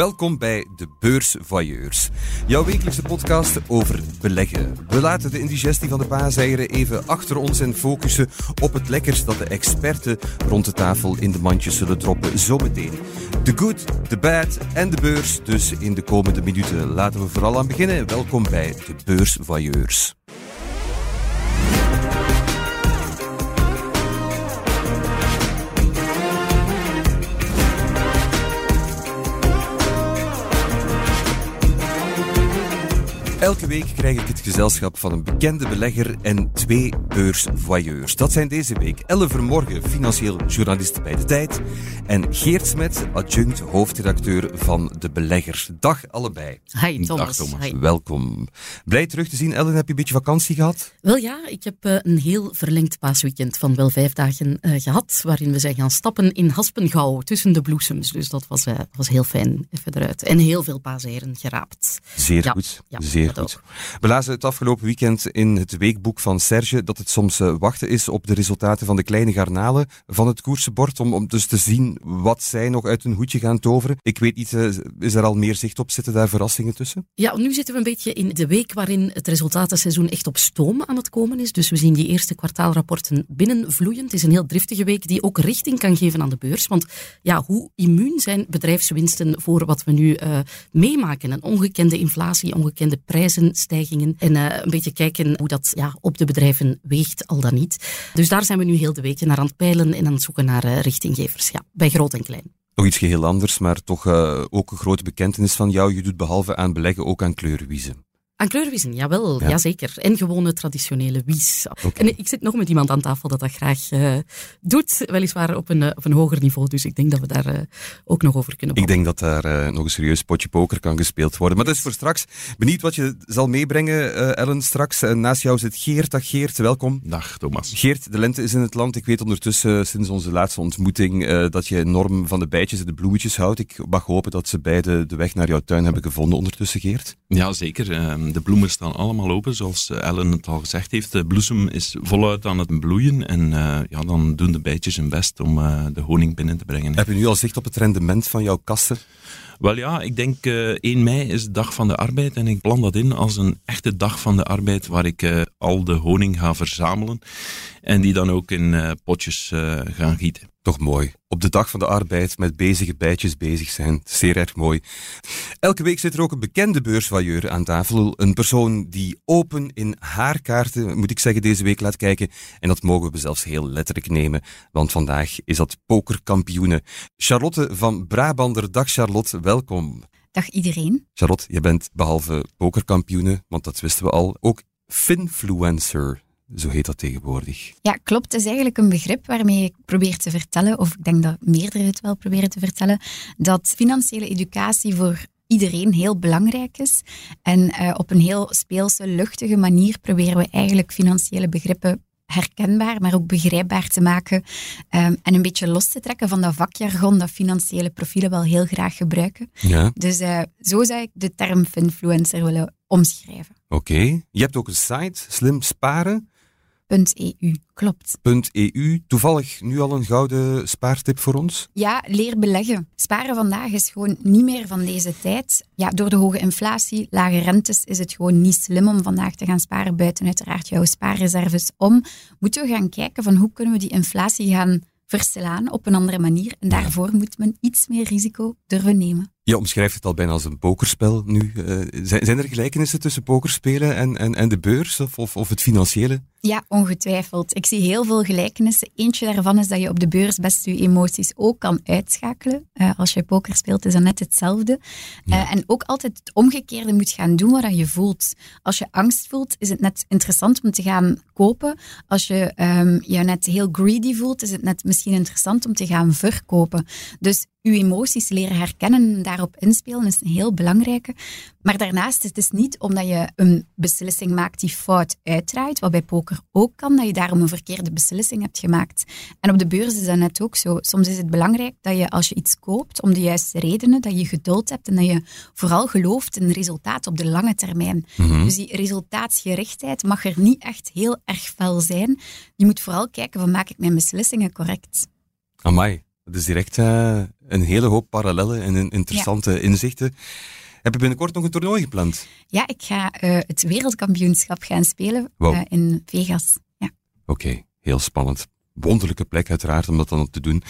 Welkom bij de Beursvoyeurs. Jouw wekelijkse podcast over beleggen. We laten de indigestie van de paaseieren even achter ons en focussen op het lekkers dat de experten rond de tafel in de mandjes zullen droppen zometeen. De good, de bad en de beurs dus in de komende minuten. Laten we vooral aan beginnen. Welkom bij de Beursvoyeurs. Elke week krijg ik het gezelschap van een bekende belegger en twee beursvoyeurs. Dat zijn deze week Elle Vermorgen, financieel journalist bij De Tijd, en Geert Smet, adjunct hoofdredacteur van De Belegger. Dag allebei. Hi Thomas. Dag Thomas. Hi. Welkom. Blij terug te zien. Ellen, heb je een beetje vakantie gehad? Wel ja, ik heb eh, een heel verlengd paasweekend van wel vijf dagen eh, gehad, waarin we zijn gaan stappen in Haspengouw tussen de bloesems. Dus dat was, eh, was heel fijn, even eruit. En heel veel paaseieren geraapt. Zeer Ja, goed. ja, Zeer dat goed. ook. We lazen het afgelopen weekend in het weekboek van Serge dat het soms eh, wachten is op de resultaten van de kleine garnalen van het koersenbord, om, om dus te zien wat zij nog uit hun hoedje gaan toveren. Ik weet niet, eh, is er al meer zicht op? Zitten daar verrassingen tussen? Ja, nu zitten we een beetje in de week waarin het resultatenseizoen echt op stoom aan het komen is. Dus we zien die eerste kwartaalrapporten binnenvloeien. Het is een heel driftige week die ook richting kan geven aan de beurs. Want ja, hoe immuun zijn bedrijfswinsten voor wat we nu eh, meemaken? Een ongekende inflatie, ongekende prijzenstijgingen. En eh, een beetje kijken hoe dat ja, op de bedrijven weegt, al dan niet. Dus daar zijn we nu heel de week naar aan het peilen en aan het zoeken naar eh, richtinggevers. Ja, bij groot en klein. Nog iets geheel anders, maar toch eh, ook een grote bekentenis van jou. Je doet behalve aan beleggen ook aan kleurwiezen. Aan kleurwiezen, jawel, Ja. ja. jazeker. En gewone traditionele wies. En ik zit nog met iemand aan tafel dat dat graag eh, doet, weliswaar op een, eh, op een hoger niveau. Dus ik denk dat we daar eh, ook nog over kunnen Ik babbelen. denk dat daar eh, nog een serieus potje poker kan gespeeld worden. Maar dat is voor straks. Benieuwd wat je zal meebrengen, eh, Ellen, straks. En naast jou zit Geert. Dag Geert, welkom. Dag Thomas. Geert, de lente is in het land. Ik weet ondertussen, sinds onze laatste ontmoeting, eh, dat je enorm van de bijtjes en de bloemetjes houdt. Ik mag hopen dat ze beide de weg naar jouw tuin hebben gevonden ondertussen, Geert. Ja, zeker. De bloemen staan allemaal open, zoals eh, Ellen het al gezegd heeft. De bloesem is voluit aan het bloeien en eh, ja, dan doen de bijtjes hun best om eh, de honing binnen te brengen. Heb je nu al zicht op het rendement van jouw kassen? Wel ja, ik denk eh 1 mei is de dag van de arbeid en ik plan dat in als een echte dag van de arbeid waar ik al de honing ga verzamelen en die dan ook in potjes gaan gieten. Toch mooi. Op de dag van de arbeid met bezige bijtjes bezig zijn. Zeer erg mooi. Elke week zit er ook een bekende beursvailleur aan tafel. Een persoon die open in haar kaarten, moet ik zeggen, deze week laat kijken. En dat mogen we zelfs heel letterlijk nemen, want vandaag is dat pokerkampioene. Charlotte van Brabander. Dag Charlotte, welkom. Dag iedereen. Charlotte, je bent behalve pokerkampioene, want dat wisten we al, ook finfluencer. Zo heet dat tegenwoordig. Ja, klopt. Het is eigenlijk een begrip waarmee ik probeer te vertellen, of ik denk dat meerdere het wel proberen te vertellen, dat financiële educatie voor iedereen heel belangrijk is. En eh, op een heel speelse, luchtige manier proberen we eigenlijk financiële begrippen herkenbaar, maar ook begrijpbaar te maken ehm, en een beetje los te trekken van dat vakjargon dat financiële profielen wel heel graag gebruiken. Ja. Dus eh, zo zou ik de term finfluencer willen omschrijven. Oké. Je hebt ook een site, Slim Sparen. .eu, klopt. .eu. Toevallig nu al een gouden spaartip voor ons? Ja, leer beleggen. Sparen vandaag is gewoon niet meer van deze tijd. Ja, door de hoge inflatie, lage rentes, is het gewoon niet slim om vandaag te gaan sparen buiten uiteraard jouw spaarreserves om. Moeten we gaan kijken van hoe kunnen we die inflatie gaan verslaan op een andere manier. En daarvoor moet men iets meer risico durven nemen. Je omschrijft het al bijna als een pokerspel nu. Eh, zijn, zijn er gelijkenissen tussen pokerspelen en, en, en de beurs of, of, of het financiële? Ja, ongetwijfeld. Ik zie heel veel gelijkenissen. Eentje daarvan is dat je op de beurs best je emoties ook kan uitschakelen. Eh, als je poker speelt, is dat net hetzelfde. Eh, en ook altijd het omgekeerde moet gaan doen wat je voelt. Als je angst voelt, is het net interessant om te gaan kopen. Als je ehm, je net heel greedy voelt, is het net misschien interessant om te gaan verkopen. Dus uw emoties leren herkennen en daarop inspelen is een heel belangrijke. Maar daarnaast, het is niet omdat je een beslissing maakt die fout uitdraait, wat bij poker ook kan, dat je daarom een verkeerde beslissing hebt gemaakt. En op de beurs is dat net ook zo. Soms is het belangrijk dat je als je iets koopt, om de juiste redenen, dat je geduld hebt en dat je vooral gelooft in resultaat op de lange termijn. Dus die resultaatsgerichtheid mag er niet echt heel erg fel zijn. Je moet vooral kijken van maak ik mijn beslissingen correct. Amai, dat is direct eh, een hele hoop parallellen en interessante inzichten. Heb je binnenkort nog een toernooi gepland? Ja, ik ga uh, het wereldkampioenschap gaan spelen Wow. uh, in Vegas. Ja. Oké, heel spannend. Wonderlijke plek uiteraard om dat dan op te doen.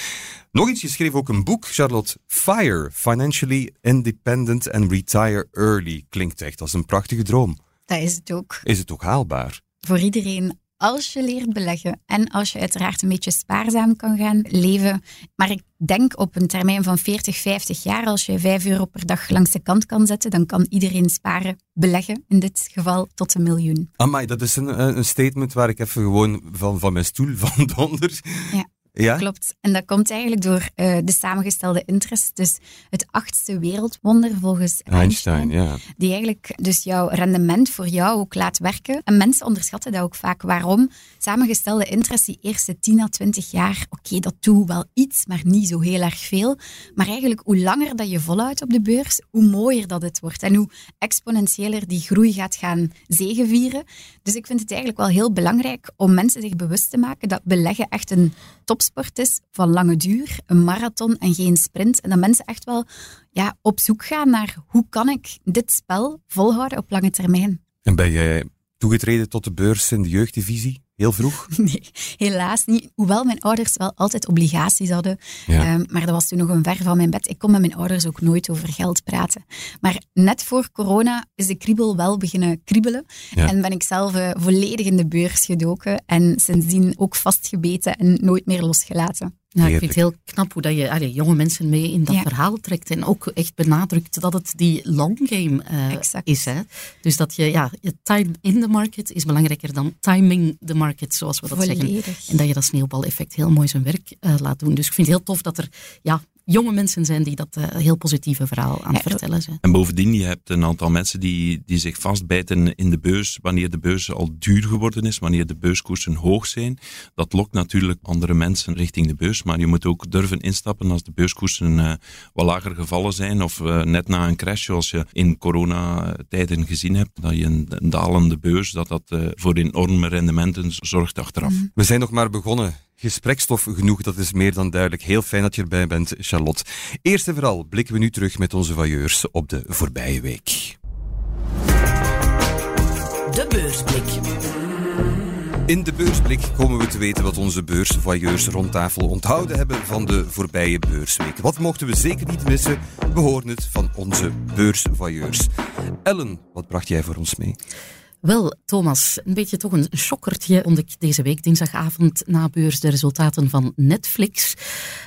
Nog iets, je schreef ook een boek, Charlotte. Fire, Financially Independent and Retire Early. Klinkt echt als een prachtige droom. Dat is het ook. Is het ook haalbaar? Voor iedereen als je leert beleggen en als je uiteraard een beetje spaarzaam kan gaan leven. Maar ik denk op een termijn van 40, 50 jaar, als je 5 euro per dag langs de kant kan zetten, dan kan iedereen sparen, beleggen, in dit geval tot een miljoen. Amai, dat is een, een statement waar ik even gewoon van, van mijn stoel van donder. Ja. Ja? Klopt. En dat komt eigenlijk door uh, de samengestelde interest. Dus het achtste wereldwonder volgens Einstein, Einstein. ja. Die eigenlijk dus jouw rendement voor jou ook laat werken. En mensen onderschatten dat ook vaak. Waarom? Samengestelde interest die eerste 10 à 20 jaar, oké, okay, dat doet wel iets, maar niet zo heel erg veel. Maar eigenlijk, hoe langer dat je volhoudt op de beurs, hoe mooier dat het wordt. En hoe exponentiëler die groei gaat gaan zegevieren. Dus ik vind het eigenlijk wel heel belangrijk om mensen zich bewust te maken dat beleggen echt een topsport is van lange duur, een marathon en geen sprint. En dat mensen echt wel ja, op zoek gaan naar hoe kan ik dit spel volhouden op lange termijn. En ben jij toegetreden tot de beurs in de jeugddivisie? Heel vroeg? Nee, helaas niet. Hoewel mijn ouders wel altijd obligaties hadden. Ja. Um, maar dat was toen nog een ver van mijn bed. Ik kon met mijn ouders ook nooit over geld praten. Maar net voor corona is de kriebel wel beginnen kriebelen. Ja. En ben ik zelf uh, volledig in de beurs gedoken. En sindsdien ook vastgebeten en nooit meer losgelaten. Ja, ik vind het heel knap hoe dat je allee, jonge mensen mee in dat Ja. verhaal trekt. En ook echt benadrukt dat het die long game eh, Exact. is. Hè? Dus dat je, ja, je time in the market is belangrijker dan timing the market, zoals we dat zeggen. En dat je dat sneeuwbaleffect heel mooi zijn werk eh, laat doen. Dus ik vind het heel tof dat er ja, jonge mensen zijn die dat eh, heel positieve verhaal aan het Ja, vertellen zijn. En bovendien, je hebt een aantal mensen die, die zich vastbijten in de beurs wanneer de beurs al duur geworden is, wanneer de beurskoersen hoog zijn. Dat lokt natuurlijk andere mensen richting de beurs, maar je moet ook durven instappen als de beurskoersen uh, wat lager gevallen zijn of uh, net na een crash, zoals je in coronatijden gezien hebt, dat je een, een dalende beurs, dat dat uh, voor enorme rendementen zorgt achteraf. Mm. We zijn nog maar begonnen. Gesprekstof genoeg, dat is meer dan duidelijk. Heel fijn dat je erbij bent, Charlotte. Eerst en vooral blikken we nu terug met onze vailleurs op de voorbije week. De beursblik. In de beursblik komen we te weten wat onze beursvoyeurs rond tafel onthouden hebben van de voorbije beursweek. Wat mochten we zeker niet missen? We horen het van onze beursvoyeurs. Ellen, wat bracht jij voor ons mee? Wel, Thomas, een beetje toch een schokkertje vond ik deze week, dinsdagavond na beurs, de resultaten van Netflix.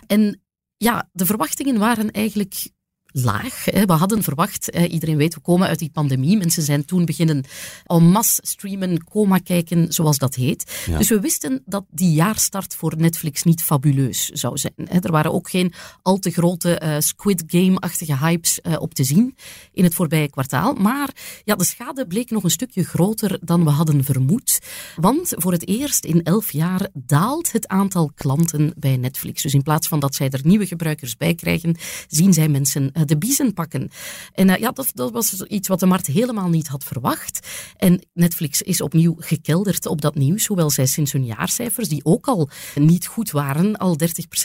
En ja, de verwachtingen waren eigenlijk laag. We hadden verwacht, eh, iedereen weet, we komen uit die pandemie. Mensen zijn toen beginnen en masse streamen, coma kijken, zoals dat heet. Ja. Dus we wisten dat die jaarstart voor Netflix niet fabuleus zou zijn. Er waren ook geen al te grote uh, Squid Game-achtige hypes uh, op te zien in het voorbije kwartaal. Maar ja, de schade bleek nog een stukje groter dan we hadden vermoed. Want voor het eerst in elf jaar daalt het aantal klanten bij Netflix. Dus in plaats van dat zij er nieuwe gebruikers bij krijgen, zien zij mensen uh, de biezen pakken. En uh, ja, dat, dat, was iets wat de markt helemaal niet had verwacht. En Netflix is opnieuw gekelderd op dat nieuws, hoewel zij sinds hun jaarcijfers, die ook al niet goed waren, al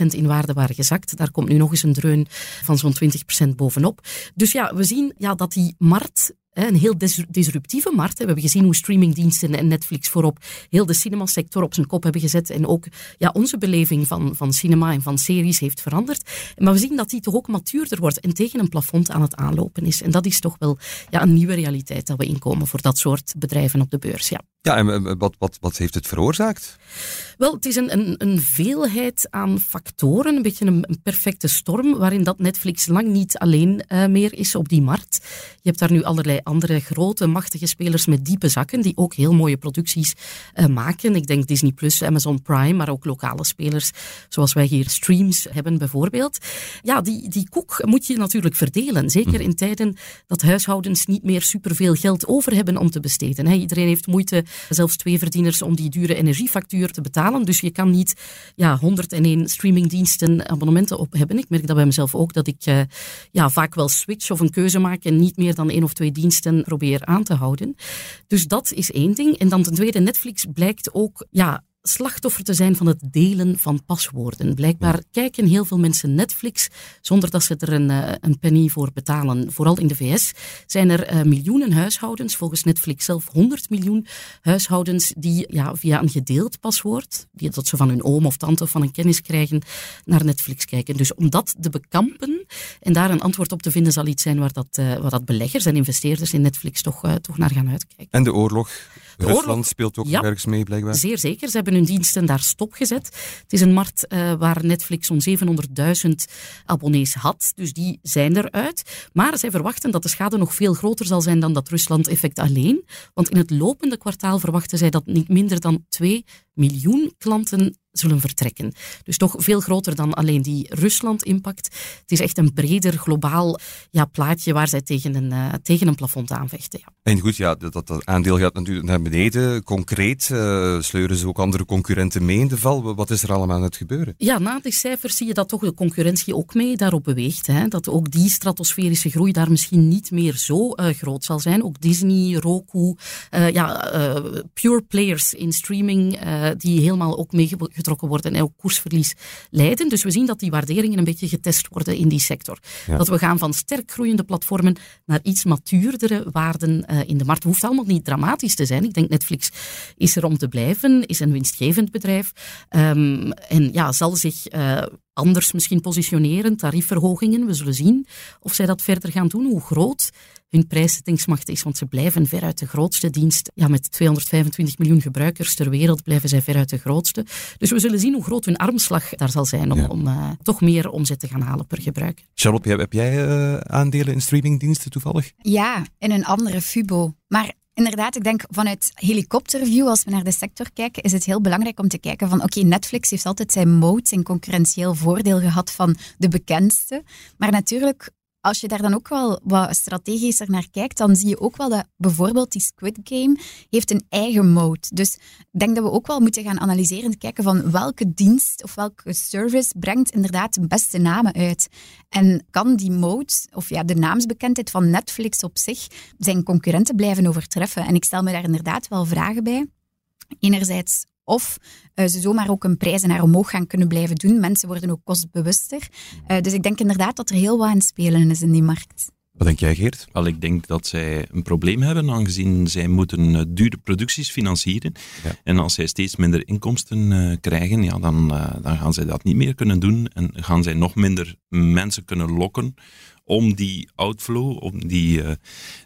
30% in waarde waren gezakt. Daar komt nu nog eens een dreun van zo'n 20% bovenop. Dus ja, we zien ja, dat die markt een heel disruptieve markt. We hebben gezien hoe streamingdiensten en Netflix voorop heel de cinemasector op zijn kop hebben gezet. En ook ja, onze beleving van, van cinema en van series heeft veranderd. Maar we zien dat die toch ook matuurder wordt en tegen een plafond aan het aanlopen is. En dat is toch wel ja, een nieuwe realiteit dat we inkomen voor dat soort bedrijven op de beurs. Ja, ja en wat, wat, wat heeft het veroorzaakt? Wel, het is een, een, een veelheid aan factoren, een beetje een, een, perfecte storm, waarin dat Netflix lang niet alleen uh, meer is op die markt. Je hebt daar nu allerlei andere grote, machtige spelers met diepe zakken, die ook heel mooie producties uh, maken. Ik denk Disney Plus, Amazon Prime, maar ook lokale spelers, zoals wij hier Streams hebben bijvoorbeeld. Ja, die, die koek moet je natuurlijk verdelen. Zeker in tijden dat huishoudens niet meer superveel geld over hebben om te besteden. Iedereen heeft moeite, zelfs twee verdieners, om die dure energiefactuur te betalen. Dus je kan niet ja, 101 streamingdiensten abonnementen op hebben. Ik merk dat bij mezelf ook, dat ik uh, ja, vaak wel switch of een keuze maak en niet meer dan één of twee diensten probeer aan te houden. Dus dat is één ding. En dan ten tweede, Netflix blijkt ook ja, slachtoffer te zijn van het delen van paswoorden. Blijkbaar kijken heel veel mensen Netflix zonder dat ze er een, eh, een penny voor betalen. Vooral in de VS zijn er uh, miljoenen huishoudens, volgens Netflix zelf 100 miljoen huishoudens, die ja, via een gedeeld paswoord, die dat ze van hun oom of tante of van een kennis krijgen, naar Netflix kijken. Dus om dat te bekampen en daar een antwoord op te vinden, zal iets zijn waar dat, uh, waar dat beleggers en investeerders in Netflix toch, toch naar gaan uitkijken. En de oorlog? Rusland speelt ook ja, ergens mee, blijkbaar. Zeer zeker. Ze hebben hun diensten daar stopgezet. Het is een markt uh, waar Netflix zo'n 700.000 abonnees had. Dus die zijn eruit. Maar zij verwachten dat de schade nog veel groter zal zijn dan dat Rusland-effect alleen. Want in het lopende kwartaal verwachten zij dat niet minder dan 2 miljoen klanten zullen vertrekken. Dus toch veel groter dan alleen die Rusland-impact. Het is echt een breder globaal ja, plaatje waar zij tegen een, uh, tegen een plafond aanvechten. Ja. En goed, ja, dat, dat aandeel gaat natuurlijk naar beneden. Concreet uh, sleuren ze ook andere concurrenten mee in de val. Wat is er allemaal aan het gebeuren? Ja, na die cijfers zie je dat toch de concurrentie ook mee daarop beweegt. Hè? Dat ook die stratosferische groei daar misschien niet meer zo uh, groot zal zijn. Ook Disney, Roku, ja, pure players in streaming die helemaal ook meegetrokken worden en ook koersverlies leiden. Dus we zien dat die waarderingen een beetje getest worden in die sector. Dat we gaan van sterk groeiende platformen naar iets matuurdere waarden uh, in de markt. Het hoeft allemaal niet dramatisch te zijn. Ik denk Netflix is er om te blijven, is een winstgevend bedrijf um, en ja, zal zich uh, anders misschien positioneren, tariefverhogingen. We zullen zien of zij dat verder gaan doen, hoe groot hun prijszettingsmacht is, want ze blijven veruit de grootste dienst. Ja, met 225 miljoen gebruikers ter wereld blijven zij veruit de grootste. Dus we zullen zien hoe groot hun armslag daar zal zijn om, om uh, toch meer omzet te gaan halen per gebruiker. Charlotte, heb jij uh, aandelen in streamingdiensten toevallig? Ja, in een andere Fubo. Maar Inderdaad, ik denk vanuit helikopterview, als we naar de sector kijken, is het heel belangrijk om te kijken van oké, Netflix heeft altijd zijn moat, zijn concurrentieel voordeel gehad van de bekendste. Maar natuurlijk, als je daar dan ook wel wat strategischer naar kijkt, dan zie je ook wel dat bijvoorbeeld die Squid Game heeft een eigen mode. Dus ik denk dat we ook wel moeten gaan analyseren en kijken van welke dienst of welke service brengt inderdaad de beste namen uit. En kan die mode, of ja, de naamsbekendheid van Netflix op zich, zijn concurrenten blijven overtreffen? En ik stel me daar inderdaad wel vragen bij. Enerzijds of uh, ze zomaar ook een prijzen naar omhoog gaan kunnen blijven doen. Mensen worden ook kostbewuster. Uh, dus ik denk inderdaad dat er heel wat aan spelen is in die markt. Wat denk jij, Geert? Wel, ik denk dat zij een probleem hebben, aangezien zij moeten uh, dure producties financieren. Ja. En als zij steeds minder inkomsten uh, krijgen, ja, dan, uh, dan gaan zij dat niet meer kunnen doen. En gaan zij nog minder mensen kunnen lokken om die outflow, om die,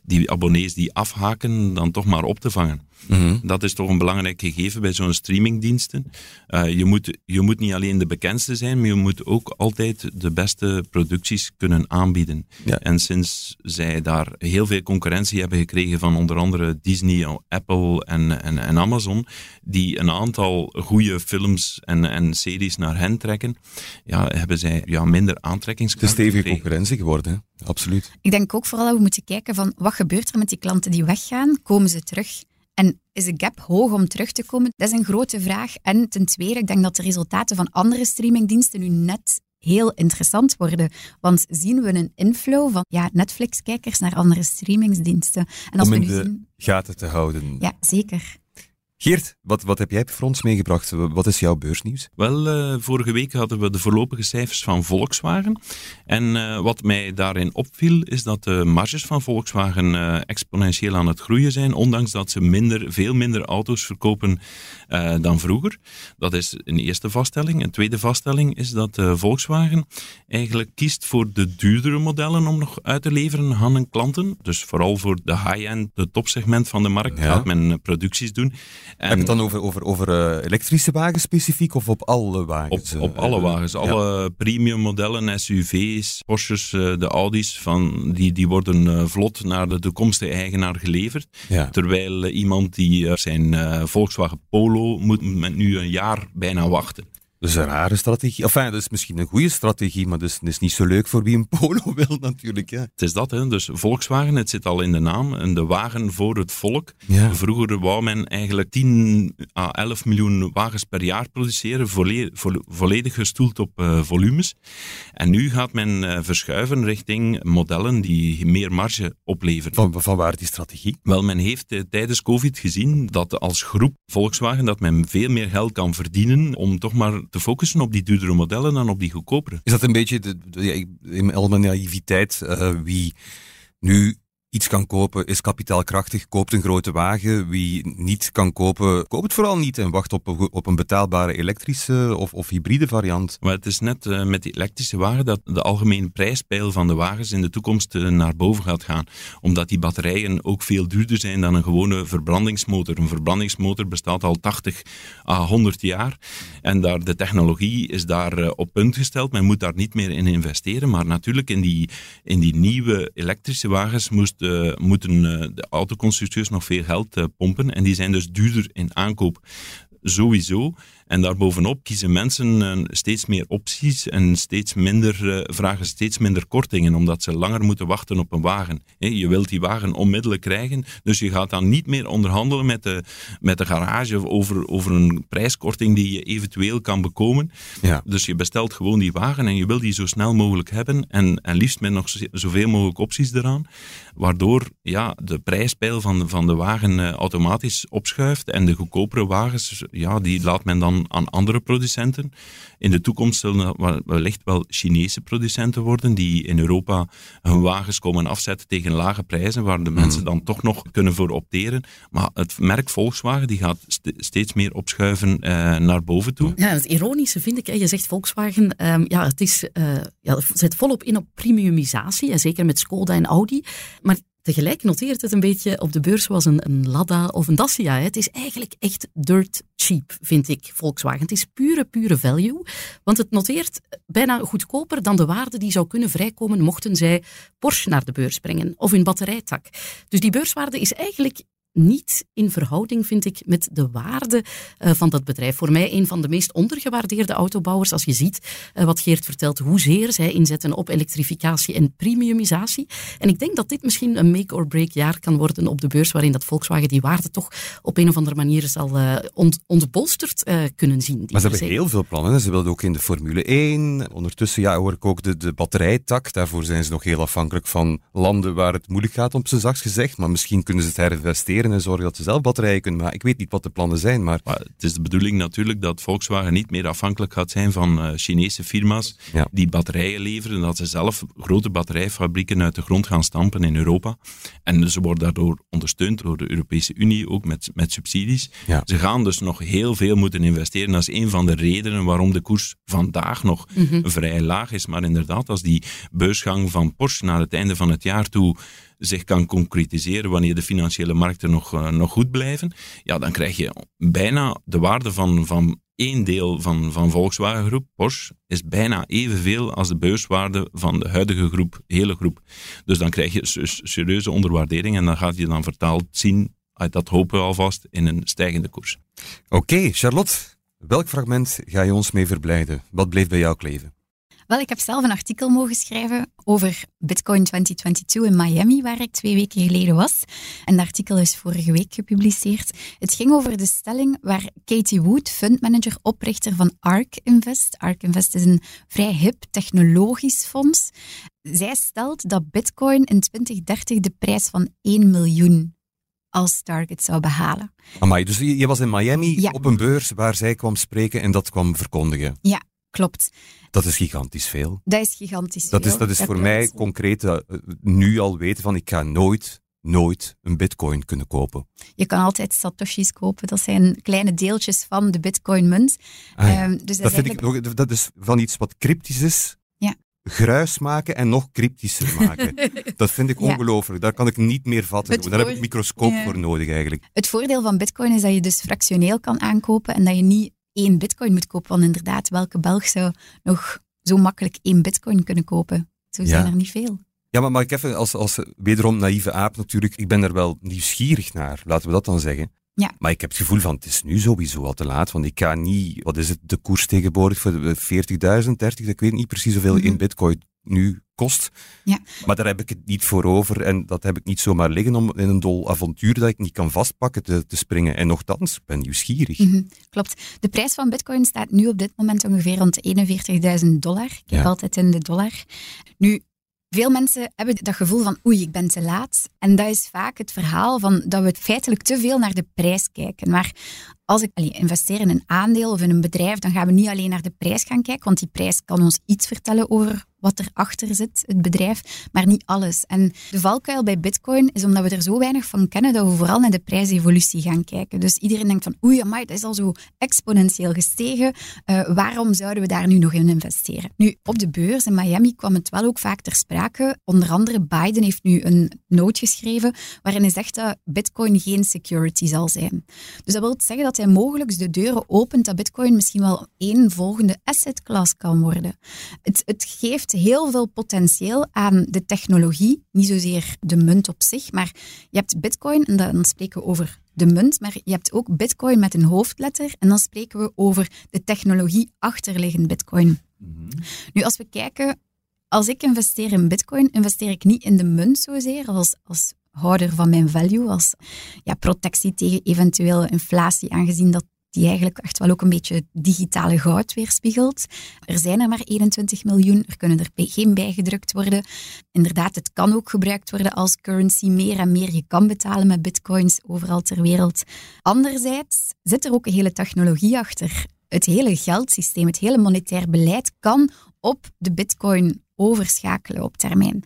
die abonnees die afhaken, dan toch maar op te vangen. Mm Dat is toch een belangrijk gegeven bij zo'n streamingdiensten. Uh, je, moet, je moet niet alleen de bekendste zijn, maar je moet ook altijd de beste producties kunnen aanbieden. Ja. En sinds zij daar heel veel concurrentie hebben gekregen van onder andere Disney, Apple en, en, en Amazon, die een aantal goede films en, en series naar hen trekken, ja, hebben zij ja, minder aantrekkingskracht. Het is stevige concurrentie geworden, absoluut. Ik denk ook vooral dat we moeten kijken van wat gebeurt er met die klanten die weggaan? Komen ze terug? Is de gap hoog om terug te komen? Dat is een grote vraag. En ten tweede, ik denk dat de resultaten van andere streamingdiensten nu net heel interessant worden. Want zien we een inflow van ja, Netflix-kijkers naar andere streamingsdiensten. En als Om in we nu de zien... gaten te houden. Ja, zeker. Geert, wat, wat heb jij voor ons meegebracht? Wat is jouw beursnieuws? Wel, uh, vorige week hadden we de voorlopige cijfers van Volkswagen. En uh, wat mij daarin opviel, is dat de marges van Volkswagen uh, exponentieel aan het groeien zijn, ondanks dat ze minder, veel minder auto's verkopen dan vroeger. Dat is een eerste vaststelling. Een tweede vaststelling is dat Volkswagen eigenlijk kiest voor de duurdere modellen om nog uit te leveren aan hun klanten. Dus vooral voor de high-end, de topsegment van de markt, ja. gaat men producties doen. En Heb je het dan over, over, over uh, elektrische wagens specifiek of op alle wagens? Op, op alle uh, wagens. Alle ja. premium modellen, SUV's, Porsches, uh, de Audi's, van, die, die worden vlot naar de toekomstige eigenaar geleverd. Ja. Terwijl iemand die zijn Volkswagen Polo moet met nu een jaar bijna wachten. Dat is een rare strategie. Enfin, dat is misschien een goede strategie, maar dat is, dat is niet zo leuk voor wie een polo wil natuurlijk. Ja. Het is dat, hè. dus Volkswagen, het zit al in de naam, en de wagen voor het volk. Ja. Vroeger wou men eigenlijk 10 à 11 miljoen wagens per jaar produceren, volle- vo- volledig gestoeld op eh, volumes. En nu gaat men eh, verschuiven richting modellen die meer marge opleveren. Van, van waar die strategie? Wel, men heeft eh, tijdens COVID gezien dat als groep Volkswagen dat men veel meer geld kan verdienen om toch maar te focussen op die duurdere modellen dan op die goedkopere. Is dat een beetje de, in al mijn naïviteit, eh, wie nu iets kan kopen is kapitaalkrachtig, koopt een grote wagen. Wie niet kan kopen, koopt het vooral niet en wacht op, op een betaalbare elektrische of, of hybride variant. Maar het is net eh, met die elektrische wagen dat de algemene prijspeil van de wagens in de toekomst eh, naar boven gaat gaan. Omdat die batterijen ook veel duurder zijn dan een gewone verbrandingsmotor. Een verbrandingsmotor bestaat al 80 à 100 jaar. En daar, de technologie is daar eh, op punt gesteld. Men moet daar niet meer in investeren. Maar natuurlijk in die, in die nieuwe elektrische wagens moest, eh, moeten eh, de autoconstructeurs nog veel geld eh, pompen. En die zijn dus duurder in aankoop sowieso. En daarbovenop kiezen mensen eh, steeds meer opties en steeds minder, eh, vragen steeds minder kortingen, omdat ze langer moeten wachten op een wagen. Je wilt die wagen onmiddellijk krijgen, dus je gaat dan niet meer onderhandelen met de, met de garage over, over een prijskorting die je eventueel kan bekomen. Ja. Dus je bestelt gewoon die wagen en je wil die zo snel mogelijk hebben en, en liefst met nog zo- zoveel mogelijk opties eraan, waardoor ja, de prijspeil van de, van de wagen eh, automatisch opschuift en de goedkopere wagens, ja, die laat men dan aan andere producenten. In de toekomst zullen dat wel- wellicht wel Chinese producenten worden die in Europa hun wagens komen afzetten tegen lage prijzen, waar de mensen dan toch nog kunnen voor opteren. Maar het merk Volkswagen die gaat st- steeds meer opschuiven eh, naar boven toe. Ja, het ironische vind ik, hè, je zegt Volkswagen, ehm, ja, het is, eh, ja, het zet volop in op premiumisatie, en zeker met Skoda en Audi. Maar tegelijk noteert het een beetje op de beurs zoals een, een Lada of een Dacia. Het is eigenlijk echt dirt cheap, vind ik, Volkswagen. Het is pure, pure value, want het noteert bijna goedkoper dan de waarde die zou kunnen vrijkomen mochten zij Porsche naar de beurs brengen of hun batterijtak. Dus die beurswaarde is eigenlijk niet in verhouding, vind ik, met de waarde eh, van dat bedrijf. Voor mij een van de meest ondergewaardeerde autobouwers. Als je ziet eh, wat Geert vertelt, hoezeer zij inzetten op elektrificatie en premiumisatie. En ik denk dat dit misschien een make-or-break jaar kan worden op de beurs, waarin dat Volkswagen die waarde toch op een of andere manier zal eh, ont, ontbolsterd kunnen zien. Maar ze hebben heel veel plannen. Ze wilden ook in de Formule 1. Ondertussen ja, hoor ik ook de, de batterijtak. Daarvoor zijn ze nog heel afhankelijk van landen waar het moeilijk gaat, op zijn zachtst gezegd. Maar misschien kunnen ze het herinvesteren en zorgen dat ze zelf batterijen kunnen maken. Ik weet niet wat de plannen zijn, maar Maar het is de bedoeling natuurlijk dat Volkswagen niet meer afhankelijk gaat zijn van eh, Chinese firma's Ja. die batterijen leveren, dat ze zelf grote batterijfabrieken uit de grond gaan stampen in Europa. En ze worden daardoor ondersteund door de Europese Unie, ook met, met subsidies. Ja. Ze gaan dus nog heel veel moeten investeren. Dat is een van de redenen waarom de koers vandaag nog vrij laag is. Maar inderdaad, als die beursgang van Porsche naar het einde van het jaar toe zich kan concretiseren wanneer de financiële markten nog, eh, nog goed blijven, ja, dan krijg je bijna de waarde van, van één deel van, van Volkswagen Groep, Porsche, is bijna evenveel als de beurswaarde van de huidige groep, hele groep. Dus dan krijg je se- serieuze onderwaardering en dan gaat je dan vertaald zien, dat hopen we alvast, in een stijgende koers. Oké, Charlotte, welk fragment ga je ons mee verblijden? Wat bleef bij jou kleven? Wel, ik heb zelf een artikel mogen schrijven over Bitcoin 2022 in Miami, waar ik twee weken geleden was. En dat artikel is vorige week gepubliceerd. Het ging over de stelling waar Katie Wood, fundmanager, oprichter van ARK Invest. ARK Invest is een vrij hip technologisch fonds. Zij stelt dat Bitcoin in 2030 de prijs van 1 miljoen als target zou behalen. Amai, dus je, was in Miami Ja. op een beurs waar zij kwam spreken en dat kwam verkondigen. Ja, klopt. Dat is gigantisch veel. Dat is gigantisch Dat is, veel. dat is voor klopt. mij concreet eh, nu al weten van ik ga nooit, nooit een bitcoin kunnen kopen. Je kan altijd satoshis kopen. Dat zijn kleine deeltjes van de bitcoin-munt. Ah ja. Ehm, dus dat, is Dat vind ik eigenlijk- dat is van iets wat cryptisch is. Ja. Gruis maken en nog cryptischer maken. dat vind ik Ja. ongelooflijk. Daar kan ik niet meer vatten. Daar heb ik een microscoop Ja. voor nodig eigenlijk. Het voordeel van bitcoin is dat je dus fractioneel kan aankopen en dat je niet één bitcoin moet kopen. Want inderdaad, welke Belg zou nog zo makkelijk één bitcoin kunnen kopen? Zo zijn Ja. er niet veel. Ja, maar mag ik even als, als wederom naïeve aap natuurlijk, ik ben er wel nieuwsgierig naar, laten we dat dan zeggen. Ja. Maar ik heb het gevoel van, het is nu sowieso al te laat, want ik ga niet, wat is het, de koers tegenwoordig voor 40.000, 30, ik weet niet precies hoeveel Mhm. in bitcoin nu kost. Ja. Maar daar heb ik het niet voor over en dat heb ik niet zomaar liggen om in een dol avontuur dat ik niet kan vastpakken te, te springen. En nogthans, ik ben nieuwsgierig. Mhm, Klopt. De prijs van bitcoin staat nu op dit moment ongeveer rond de 41.000 dollar. Ik Ja. altijd in de dollar. Nu, veel mensen hebben dat gevoel van oei, ik ben te laat. En dat is vaak het verhaal van dat we feitelijk te veel naar de prijs kijken. Maar als ik allee, investeer in een aandeel of in een bedrijf, dan gaan we niet alleen naar de prijs gaan kijken, want die prijs kan ons iets vertellen over wat erachter zit, het bedrijf, maar niet alles. En de valkuil bij Bitcoin is omdat we er zo weinig van kennen dat we vooral naar de prijsevolutie gaan kijken. Dus iedereen denkt van oei, amai, dat is al zo exponentieel gestegen. Eh, waarom zouden we daar nu nog in investeren? Nu, op de beurs in Miami kwam het wel ook vaak ter sprake. Onder andere Biden heeft nu een noot geschreven waarin hij zegt dat Bitcoin geen security zal zijn. Dus dat wil zeggen dat hij mogelijk de deuren opent dat Bitcoin misschien wel één volgende asset class kan worden. Het, het geeft heel veel potentieel aan de technologie, niet zozeer de munt op zich, maar je hebt Bitcoin, en dan spreken we over de munt, maar je hebt ook Bitcoin met een hoofdletter, en dan spreken we over de technologie achterliggend Bitcoin. Nu, als we kijken, als ik investeer in Bitcoin, investeer ik niet in de munt zozeer als, als houder van mijn value, als ja, protectie tegen eventuele inflatie, aangezien dat die eigenlijk echt wel ook een beetje digitale goud weerspiegelt. Er zijn er maar 21 miljoen, er kunnen er geen bijgedrukt worden. Inderdaad, het kan ook gebruikt worden als currency meer en meer. Je kan betalen met bitcoins overal ter wereld. Anderzijds zit er ook een hele technologie achter. Het hele geldsysteem, het hele monetair beleid kan op de bitcoin overschakelen op termijn.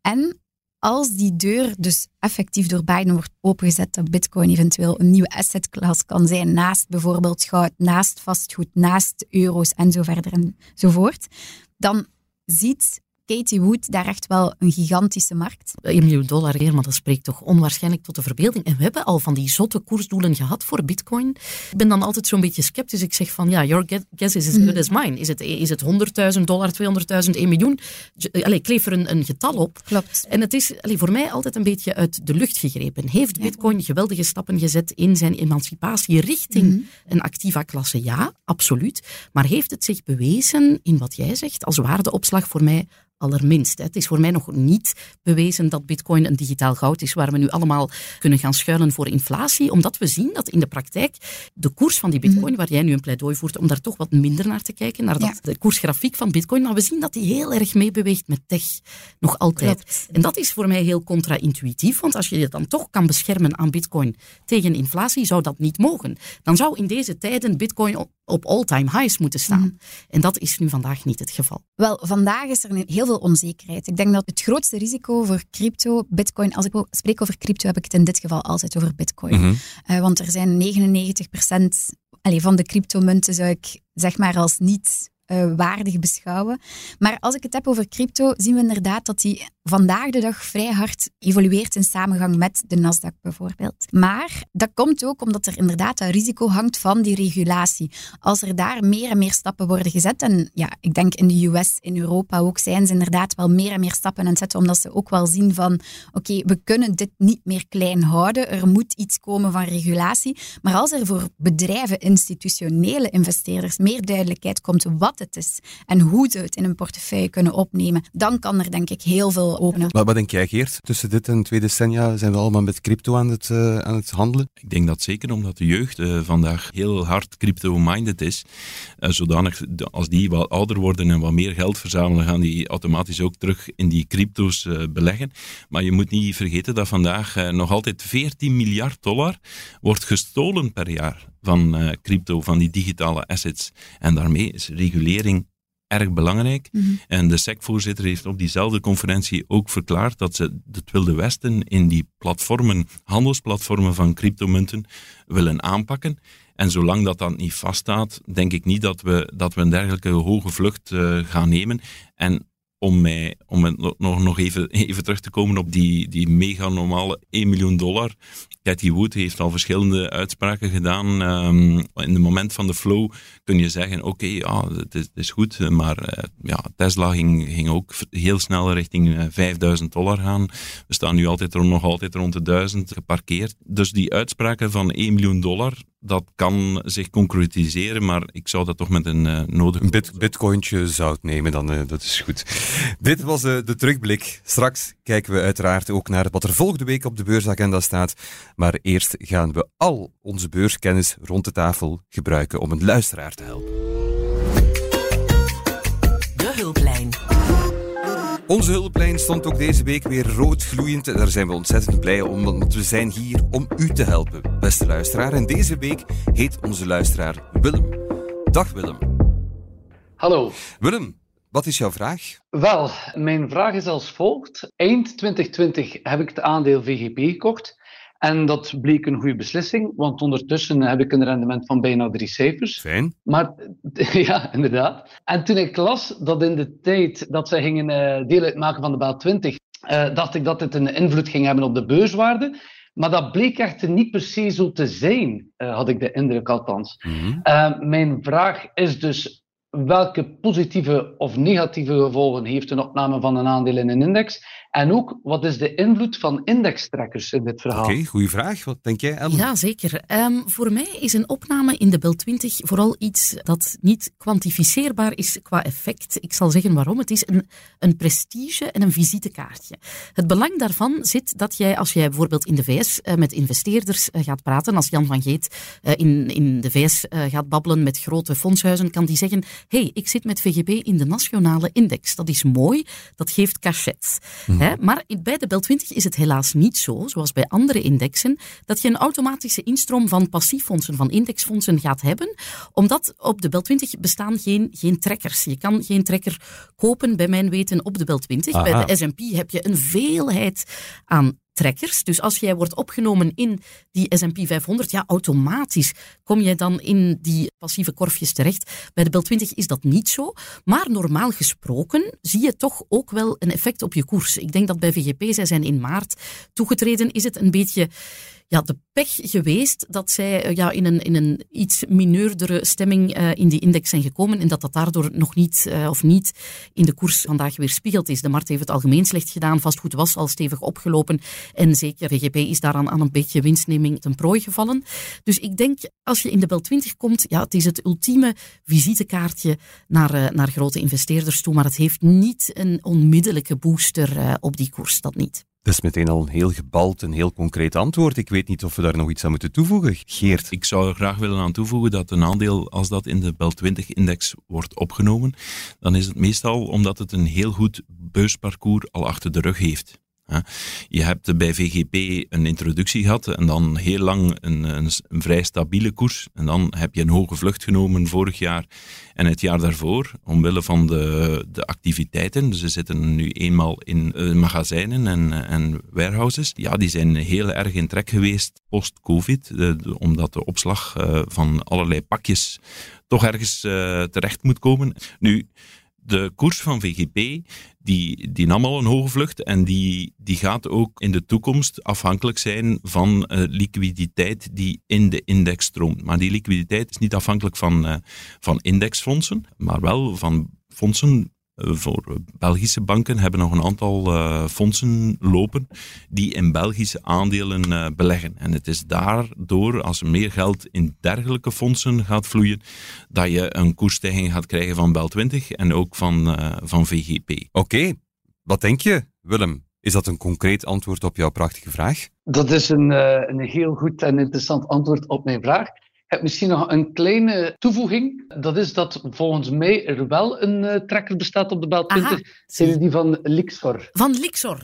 En als die deur dus effectief door Biden wordt opengezet, dat Bitcoin eventueel een nieuwe assetklasse kan zijn, naast bijvoorbeeld goud, naast vastgoed, naast euro's en zo verder en zo voort, dan ziet Katie Wood daar echt wel een gigantische markt. 1 miljoen dollar weer, maar dat spreekt toch onwaarschijnlijk tot de verbeelding. En we hebben al van die zotte koersdoelen gehad voor bitcoin. Ik ben dan altijd zo'n beetje sceptisch. Ik zeg van, ja, your guess is as good as mine. Is het, is het 100.000 dollar, 200.000, 1 miljoen? J- Allee, kleef er een, een getal op. Klopt. En het is allee, voor mij altijd een beetje uit de lucht gegrepen. Heeft Bitcoin geweldige stappen gezet in zijn emancipatie richting een activa klasse? Ja, absoluut. Maar heeft het zich bewezen in wat jij zegt als waardeopslag voor mij allerminst. Het is voor mij nog niet bewezen dat bitcoin een digitaal goud is waar we nu allemaal kunnen gaan schuilen voor inflatie, omdat we zien dat in de praktijk de koers van die bitcoin, waar jij nu een pleidooi voert om daar toch wat minder naar te kijken, naar dat, Ja. de koersgrafiek van bitcoin, maar we zien dat die heel erg meebeweegt met tech, nog altijd. Klopt. En dat is voor mij heel contra-intuïtief, want als je je dan toch kan beschermen aan bitcoin tegen inflatie, zou dat niet mogen. Dan zou in deze tijden bitcoin op, all-time highs moeten staan. En dat is nu vandaag niet het geval. Wel, vandaag is er heel veel onzekerheid. Ik denk dat het grootste risico voor crypto, bitcoin, als ik spreek over crypto, heb ik het in dit geval altijd over bitcoin. Mhm. Eh, want er zijn 99% allee, van de cryptomunten zou ik zeg maar als niet eh, waardig beschouwen. Maar als ik het heb over crypto, zien we inderdaad dat die vandaag de dag vrij hard evolueert in samengang met de Nasdaq bijvoorbeeld. Maar dat komt ook omdat er inderdaad dat risico hangt van die regulatie. Als er daar meer en meer stappen worden gezet, en ja, ik denk in de US, in Europa ook, zijn ze inderdaad wel meer en meer stappen aan het zetten, omdat ze ook wel zien van, oké, we kunnen dit niet meer klein houden, er moet iets komen van regulatie. Maar als er voor bedrijven, institutionele investeerders, meer duidelijkheid komt wat het is en hoe ze het in een portefeuille kunnen opnemen, dan kan er denk ik heel veel openen. Maar wat denk jij, Geert? Tussen dit en twee decennia zijn we allemaal met crypto aan het, eh, aan het handelen? Ik denk dat zeker omdat de jeugd eh, vandaag heel hard crypto-minded is. Eh, zodanig als die wat ouder worden en wat meer geld verzamelen, gaan die automatisch ook terug in die crypto's eh, beleggen. Maar je moet niet vergeten dat vandaag eh, nog altijd 14 miljard dollar wordt gestolen per jaar van eh, crypto, van die digitale assets. En daarmee is regulering erg belangrijk. En de SEC-voorzitter heeft op diezelfde conferentie ook verklaard dat ze het Wilde Westen in die platformen, handelsplatformen van cryptomunten willen aanpakken. En zolang dat dan niet vaststaat, denk ik niet dat we, dat we een dergelijke hoge vlucht eh, gaan nemen. En om, mij, om nog, nog even, even terug te komen op die, die mega normale 1 miljoen dollar. Cathy Wood heeft al verschillende uitspraken gedaan. Um, in het moment van de flow kun je zeggen, oké, ja, het is, het is, goed, maar uh, ja, Tesla ging, ging ook heel snel richting 5000 dollar gaan. We staan nu altijd, nog altijd rond de 1000 geparkeerd. Dus die uitspraken van 1 miljoen dollar, dat kan zich concretiseren, maar ik zou dat toch met een uh, nodig... Een bit, bitcointje nemen, dan, uh, dat is goed. Dit was uh, de terugblik. Straks kijken we uiteraard ook naar wat er volgende week op de beursagenda staat. Maar eerst gaan we al onze beurskennis rond de tafel gebruiken om een luisteraar te helpen. Onze hulplijn stond ook deze week weer rood gloeiend en daar zijn we ontzettend blij om, want we zijn hier om u te helpen, beste luisteraar. En deze week heet onze luisteraar Willem. Dag Willem. Hallo. Willem, wat is jouw vraag? Wel, mijn vraag is als volgt. Eind 2020 heb ik het aandeel VGP gekocht. En dat bleek een goede beslissing, want ondertussen heb ik een rendement van bijna drie cijfers. Fijn. Maar ja, inderdaad. En toen ik las dat in de tijd dat zij gingen uh, deel uitmaken van de Bel 20, uh, dacht ik dat het een invloed ging hebben op de beurswaarde. Maar dat bleek echter niet per se zo te zijn, uh, had ik de indruk althans. Mm -hmm. mijn vraag is dus, welke positieve of negatieve gevolgen heeft een opname van een aandeel in een index? En ook, wat is de invloed van indextrekkers in dit verhaal? Oké, okay, goede vraag. Wat denk jij, Ellen? Ja, zeker. Um, voor mij is een opname in de Bel 20 vooral iets dat niet kwantificeerbaar is qua effect. Ik zal zeggen waarom. Het is een, een prestige en een visitekaartje. Het belang daarvan zit dat jij, als jij bijvoorbeeld in de VS uh, met investeerders uh, gaat praten, als Jan van Geet uh, in, in de VS gaat babbelen met grote fondshuizen, kan die zeggen, hey, ik zit met VGB in de nationale index. Dat is mooi, dat geeft cachet. Mm. Hè? Maar bij de Bel 20 is het helaas niet zo, zoals bij andere indexen, dat je een automatische instroom van passiefondsen, van indexfondsen gaat hebben, omdat op de Bel 20 bestaan geen, geen trekkers. Je kan geen trekker kopen, bij mijn weten, op de Bel 20. Aha. Bij de S&P heb je een veelheid aan Dus als jij wordt opgenomen in die S&P 500, ja, automatisch kom jij dan in die passieve korfjes terecht. Bij de Bel 20 is dat niet zo. Maar normaal gesproken zie je toch ook wel een effect op je koers. Ik denk dat bij VGP, zij zijn in maart toegetreden, is het een beetje ja, de pech geweest dat zij ja, in, een, in een iets mineurdere stemming uh, in die index zijn gekomen en dat dat daardoor nog niet uh, of niet in de koers vandaag weer spiegeld is. De markt heeft het algemeen slecht gedaan, vastgoed was al stevig opgelopen en zeker VGP is daaraan aan een beetje winstneming ten prooi gevallen. Dus ik denk, als je in de Bel 20 komt, ja, het is het ultieme visitekaartje naar, naar grote investeerders toe, maar het heeft niet een onmiddellijke booster op die koers, dat niet. Dat is meteen al een heel gebald en heel concreet antwoord. Ik weet niet of we daar nog iets aan moeten toevoegen. Geert? Ik zou er graag willen aan toevoegen dat een aandeel, als dat in de Bel 20-index wordt opgenomen, dan is het meestal omdat het een heel goed beursparcours al achter de rug heeft. Je hebt bij VGP een introductie gehad en dan heel lang een, een, vrij stabiele koers. En dan heb je een hoge vlucht genomen vorig jaar en het jaar daarvoor, omwille van de, de activiteiten. Dus ze zitten nu eenmaal in uh, magazijnen en, en warehouses. Ja, die zijn heel erg in trek geweest post-COVID, uh, omdat de opslag uh, van allerlei pakjes toch ergens terecht moet komen. Nu, de koers van VGP, die, die nam al een hoge vlucht en die, die gaat ook in de toekomst afhankelijk zijn van uh, liquiditeit die in de index stroomt. Maar die liquiditeit is niet afhankelijk van, uh, van indexfondsen, maar wel van fondsen voor Belgische banken hebben nog een aantal uh, fondsen lopen die in Belgische aandelen uh, beleggen. En het is daardoor, als er meer geld in dergelijke fondsen gaat vloeien, dat je een koersstijging gaat krijgen van Bel 20 en ook van, uh, van VGP. Oké, okay. wat denk je, Willem? Is dat een concreet antwoord op jouw prachtige vraag? Dat is een, een heel goed en interessant antwoord op mijn vraag heb misschien nog een kleine toevoeging. Dat is dat volgens mij er wel een uh, tracker bestaat op de Bel 20. Zijn die van Lixor. Van Lixor?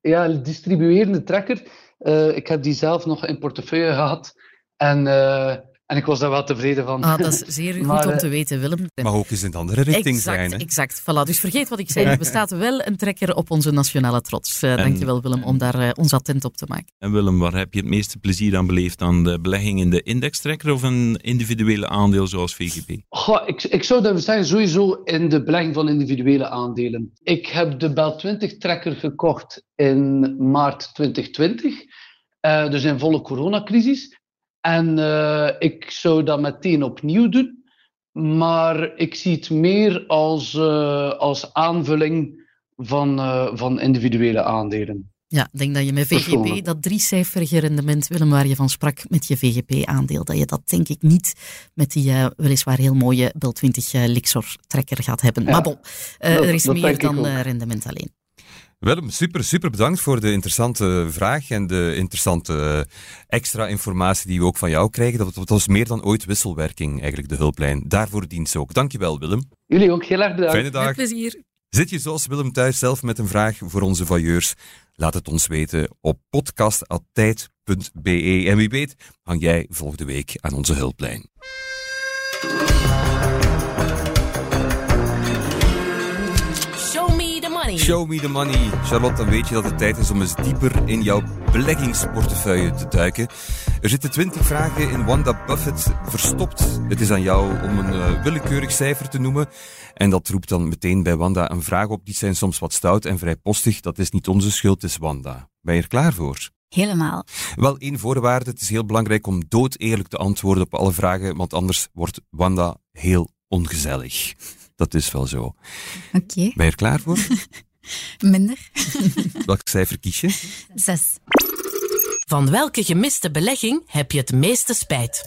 Ja, distribuerende tracker. Uh, ik heb die zelf nog in portefeuille gehad. En uh, En ik was daar wel tevreden van. Ah, dat is zeer goed Maar, om eh, te weten, Willem. Mag ook eens in de andere richting exact, zijn. Hè? exact. Voilà. Dus vergeet wat ik zei. Er bestaat wel een trekker op onze nationale trots. Uh, dankjewel, Willem, om daar uh, ons attent op te maken. En Willem, waar heb je het meeste plezier aan beleefd? Aan de belegging in de indextrekker of een individuele aandeel zoals VGP? Goh, ik, ik zou dat zeggen sowieso in de belegging van individuele aandelen. Ik heb de Bel 20-trekker gekocht in maart 2020, uh, dus in volle coronacrisis. En uh, ik zou dat meteen opnieuw doen. Maar ik zie het meer als, uh, als aanvulling van, uh, van individuele aandelen. Ja, ik denk dat je met VGP, dat driecijferige rendement, Willem, waar je van sprak met je VGP-aandeel, dat je dat denk ik niet met die uh, weliswaar heel mooie Bel 20 uh, Lixor-trekker gaat hebben. Ja, maar bon, uh, er is meer dan rendement alleen. Willem, super, super bedankt voor de interessante vraag en de interessante extra informatie die we ook van jou krijgen. Dat het was meer dan ooit wisselwerking, eigenlijk, de hulplijn. Daarvoor dient ze ook. Dankjewel, Willem. Jullie ook heel erg bedankt. Fijne dag. Met plezier. Zit je zoals Willem thuis zelf met een vraag voor onze vailleurs? Laat het ons weten op podcast.tijd.be. En wie weet, hang jij volgende week aan onze hulplijn. Money. Show me the money. Charlotte, dan weet je dat het tijd is om eens dieper in jouw beleggingsportefeuille te duiken. Er zitten 20 vragen in Wanda Buffett verstopt. Het is aan jou om een uh, willekeurig cijfer te noemen. En dat roept dan meteen bij Wanda een vraag op. Die zijn soms wat stout en vrij postig. Dat is niet onze schuld, het is Wanda. Ben je er klaar voor? Helemaal. Wel, één voorwaarde. Het is heel belangrijk om dood eerlijk te antwoorden op alle vragen, want anders wordt Wanda heel ongezellig. Dat is wel zo. Oké. Okay. Ben je er klaar voor? Minder. Welk cijfer kies je? Zes. Van welke gemiste belegging heb je het meeste spijt?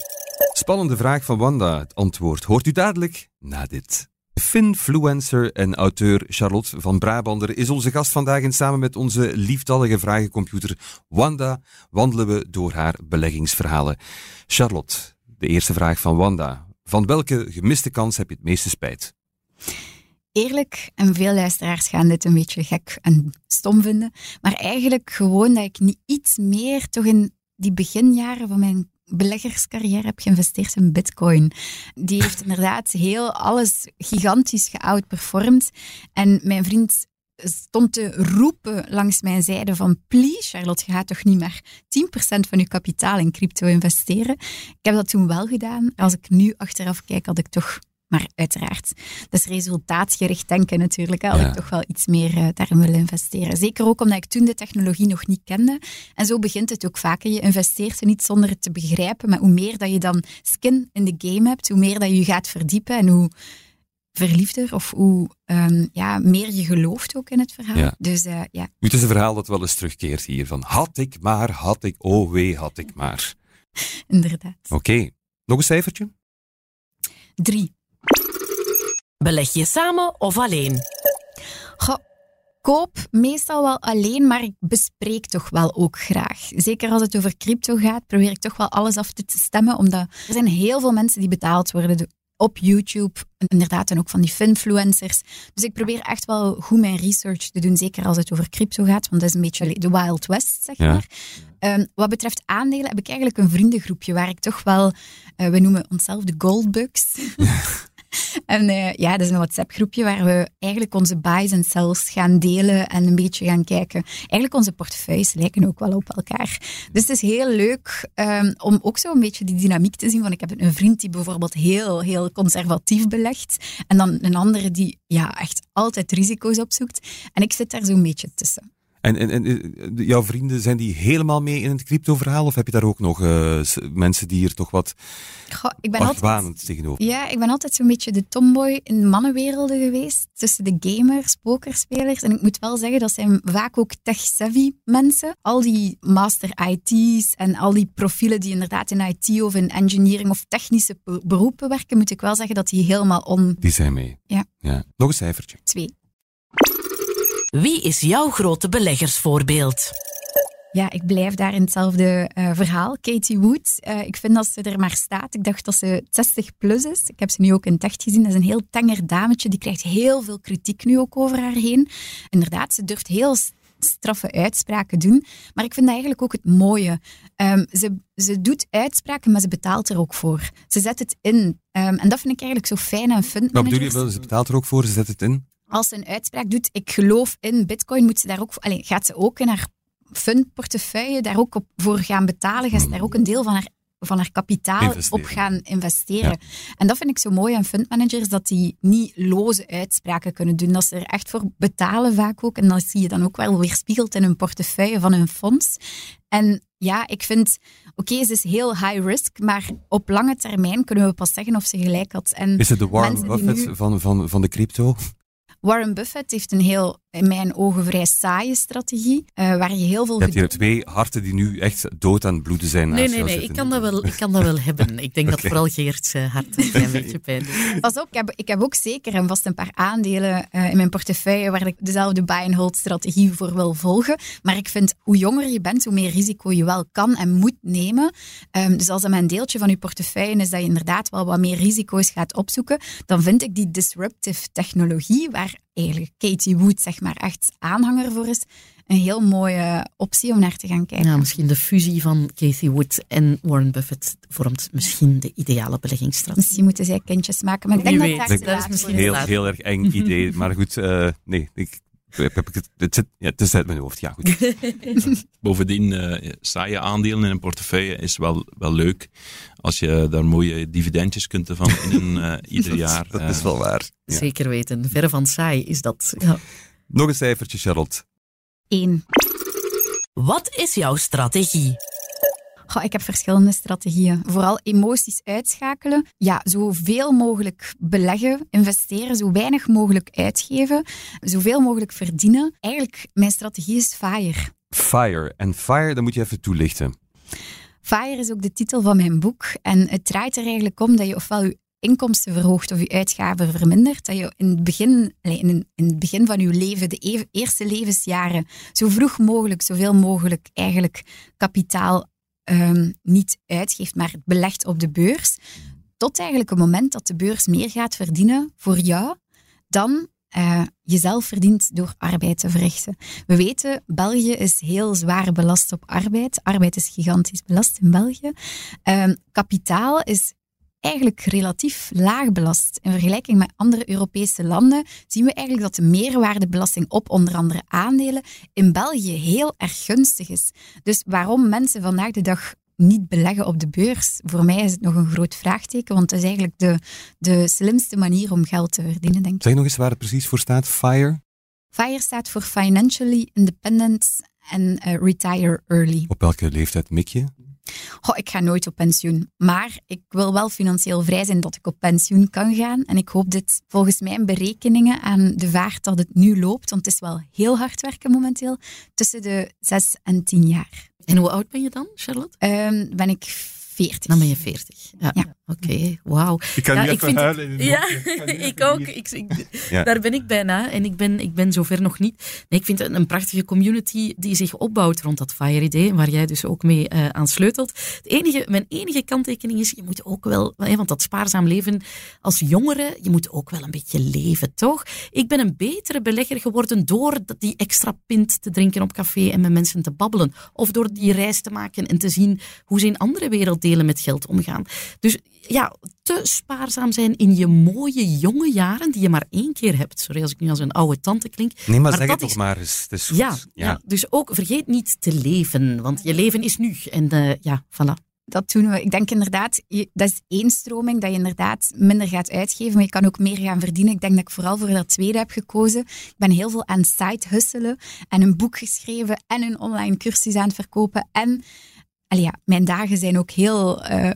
Spannende vraag van Wanda. Het antwoord hoort u dadelijk na dit. Finfluencer en auteur Charlotte van Brabander is onze gast vandaag en samen met onze lieftallige vragencomputer Wanda wandelen we door haar beleggingsverhalen. Charlotte, de eerste vraag van Wanda. Van welke gemiste kans heb je het meeste spijt? Eerlijk, en veel luisteraars gaan dit een beetje gek en stom vinden, maar eigenlijk gewoon dat ik niet iets meer toch in die beginjaren van mijn beleggerscarrière heb geïnvesteerd in bitcoin. Die heeft inderdaad heel alles gigantisch geoutperformed. En mijn vriend stond te roepen langs mijn zijde van please Charlotte, je gaat toch niet maar 10% van je kapitaal in crypto investeren. Ik heb dat toen wel gedaan. Als ik nu achteraf kijk, had ik toch maar uiteraard, dat is resultaatgericht denken natuurlijk. Had ja. ik toch wel iets meer uh, daarin willen investeren. Zeker ook omdat ik toen de technologie nog niet kende. En zo begint het ook vaker. Je investeert er niet zonder het te begrijpen. Maar hoe meer dat je dan skin in de game hebt, hoe meer dat je je gaat verdiepen en hoe verliefder of hoe um, ja, meer je gelooft ook in het verhaal. Ja. Dus uh, ja. Het is een verhaal dat wel eens terugkeert hier. Van had ik maar, had ik, oh wee, had ik maar. Inderdaad. Oké. Okay. Nog een cijfertje? Drie. Beleg je samen of alleen? Goh, koop meestal wel alleen, maar ik bespreek toch wel ook graag. Zeker als het over crypto gaat, probeer ik toch wel alles af te stemmen, omdat er zijn heel veel mensen die betaald worden op YouTube, inderdaad, en ook van die finfluencers. Dus ik probeer echt wel goed mijn research te doen, zeker als het over crypto gaat, want dat is een beetje de Wild West, zeg Ja. maar. Um, wat betreft aandelen heb ik eigenlijk een vriendengroepje waar ik toch wel, uh, we noemen onszelf de Goldbugs. en uh, ja, dat is een WhatsApp-groepje waar we eigenlijk onze buys en sells gaan delen en een beetje gaan kijken. Eigenlijk onze portefeuilles lijken ook wel op elkaar. Dus het is heel leuk um, om ook zo een beetje die dynamiek te zien. Van ik heb een vriend die bijvoorbeeld heel, heel conservatief belegt en dan een andere die ja, echt altijd risico's opzoekt. En ik zit daar zo'n beetje tussen. En, en, en jouw vrienden, zijn die helemaal mee in het crypto-verhaal? Of heb je daar ook nog uh, mensen die hier toch wat Goh, ik ben argwanend altijd, tegenover? Ja, ik ben altijd zo'n beetje de tomboy in de mannenwerelden geweest. Tussen de gamers, pokerspelers. En ik moet wel zeggen, dat zijn vaak ook tech-savvy mensen. Al die master IT's en al die profielen die inderdaad in IT of in engineering of technische beroepen werken, moet ik wel zeggen dat die helemaal on... Die zijn mee. Ja. ja. Nog een cijfertje. Twee. Wie is jouw grote beleggersvoorbeeld? Ja, ik blijf daar in hetzelfde uh, verhaal. Katie Wood, uh, ik vind dat ze er maar staat. Ik dacht dat ze 60 plus is. Ik heb ze nu ook in het echt gezien. Dat is een heel tenger dametje. Die krijgt heel veel kritiek nu ook over haar heen. Inderdaad, ze durft heel straffe uitspraken doen. Maar ik vind dat eigenlijk ook het mooie. Ehm, ze, ze doet uitspraken, maar ze betaalt er ook voor. Ze zet het in. Ehm, en dat vind ik eigenlijk zo fijn aan fund Wat bedoel je wel? Ze betaalt er ook voor, ze zet het in? Als ze een uitspraak doet, ik geloof in bitcoin, moet ze daar ook, allez, gaat ze ook in haar fundportefeuille daar ook op voor gaan betalen. Gaat ze daar ook een deel van haar van haar kapitaal Investeren. op gaan investeren. En dat vind ik zo mooi aan fundmanagers, dat die niet loze uitspraken kunnen doen. Dat ze er echt voor betalen vaak ook. En dat zie je dan ook wel weerspiegeld in hun portefeuille van hun fonds. En ja, ik vind, oké, ze is heel high risk, maar op lange termijn kunnen we pas zeggen of ze gelijk had. En Is het de Warren Buffett nu- van, van, van de crypto? Warren Buffett heeft een heel, in mijn ogen, vrij saaie strategie, eh, waar je heel veel... Je hebt hier twee harten die nu echt dood aan het bloeden zijn. Nee, naast nee, nee. Ik kan, dat wel, ik kan dat wel hebben. Ik denk dat vooral Geert zijn hart een klein beetje pijn doet. Pas op, ik heb, ik heb ook zeker en vast een paar aandelen eh, in mijn portefeuille waar ik dezelfde buy-and-hold strategie voor wil volgen. Maar ik vind, hoe jonger je bent, hoe meer risico je wel kan en moet nemen. Ehm, dus als dat mijn deeltje van je portefeuille is dat je inderdaad wel wat meer risico's gaat opzoeken, dan vind ik die disruptive technologie, waar eigenlijk Katie Wood zeg maar echt aanhanger voor is, een heel mooie optie om naar te gaan kijken. Ja, misschien de fusie van Cathy Wood en Warren Buffett vormt misschien de ideale beleggingsstrategie. Misschien moeten zij kindjes maken, maar ik denk Wie dat Dat te is misschien. Heel, heel erg eng idee. Maar goed, eh, nee, ik, heb, heb ik het, het, zit, ja, het is uit mijn hoofd. Ja, goed. Bovendien, eh saaie aandelen in een portefeuille is wel, wel leuk. Als je daar mooie dividendjes kunt ervan in eh, ieder jaar. Dat eh, is wel waar. Ja. Zeker weten. Verre van saai is dat. Ja. Nog een cijfertje, Charlotte. Eén. Wat is jouw strategie? Goh, ik heb verschillende strategieën. Vooral emoties uitschakelen. Ja, zoveel mogelijk beleggen, investeren, zo weinig mogelijk uitgeven, zoveel mogelijk verdienen. Eigenlijk, mijn strategie is FIRE. Fire. En Fire, dat moet je even toelichten. FIRE is ook de titel van mijn boek. En het draait er eigenlijk om dat je ofwel je inkomsten verhoogt of je uitgaven vermindert. Dat je in het begin, in het begin van je leven, de e- eerste levensjaren, zo vroeg mogelijk, zoveel mogelijk eigenlijk kapitaal ehm, niet uitgeeft, maar het belegt op de beurs. Tot eigenlijk het moment dat de beurs meer gaat verdienen voor jou dan eh, jezelf verdient door arbeid te verrichten. We weten, België is heel zwaar belast op arbeid. Arbeid is gigantisch belast in België. Ehm, kapitaal is eigenlijk relatief laag belast. In vergelijking met andere Europese landen zien we eigenlijk dat de meerwaardebelasting op onder andere aandelen in België heel erg gunstig is. Dus waarom mensen vandaag de dag niet beleggen op de beurs, voor mij is het nog een groot vraagteken, want het is eigenlijk de, de slimste manier om geld te verdienen, denk ik. Zeg nog eens waar het precies voor staat. Fire. FIRE staat voor Financially Independent en eh, Retire Early. Op welke leeftijd mik je? Ik ga nooit op pensioen. Maar ik wil wel financieel vrij zijn dat ik op pensioen kan gaan. En ik hoop dit volgens mijn berekeningen aan de vaart dat het nu loopt, want het is wel heel hard werken momenteel, tussen de zes en tien jaar. En hoe oud ben je dan, Charlotte? Ehm, ben ik veertig. Dan ben je 40. Ja. Ja. Oké, wauw. Ik kan Ja, nu ik even vind- huilen in een Ja, ik ook. Ik, ik- Ja. Daar ben ik bijna en ik ben, ik ben zover nog niet. Nee, ik vind het een prachtige community die zich opbouwt rond dat FIRE-idee, waar jij dus ook mee eh, aan sleutelt. Het enige, mijn enige kanttekening is, je moet ook wel, hè, want dat spaarzaam leven als jongere, je moet ook wel een beetje leven, toch? Ik ben een betere belegger geworden door dat- die extra pint te drinken op café en met mensen te babbelen. Of door die reis te maken en te zien hoe ze in andere werelddelen met geld omgaan. Dus ja, te spaarzaam zijn in je mooie jonge jaren, die je maar één keer hebt. Sorry als ik nu als een oude tante klink. Nee, maar, Maar zeg dat het toch is- maar eens. Het is goed. Ja, ja. dus ook vergeet niet te leven, want je leven is nu. En eh, ja, voilà. Dat doen we. Ik denk inderdaad, dat is één stroming, dat je inderdaad minder gaat uitgeven, maar je kan ook meer gaan verdienen. Ik denk dat ik vooral voor dat tweede heb gekozen. Ik ben heel veel aan side hustelen en een boek geschreven en een online cursus aan het verkopen. En allee, ja, mijn dagen zijn ook heel eh,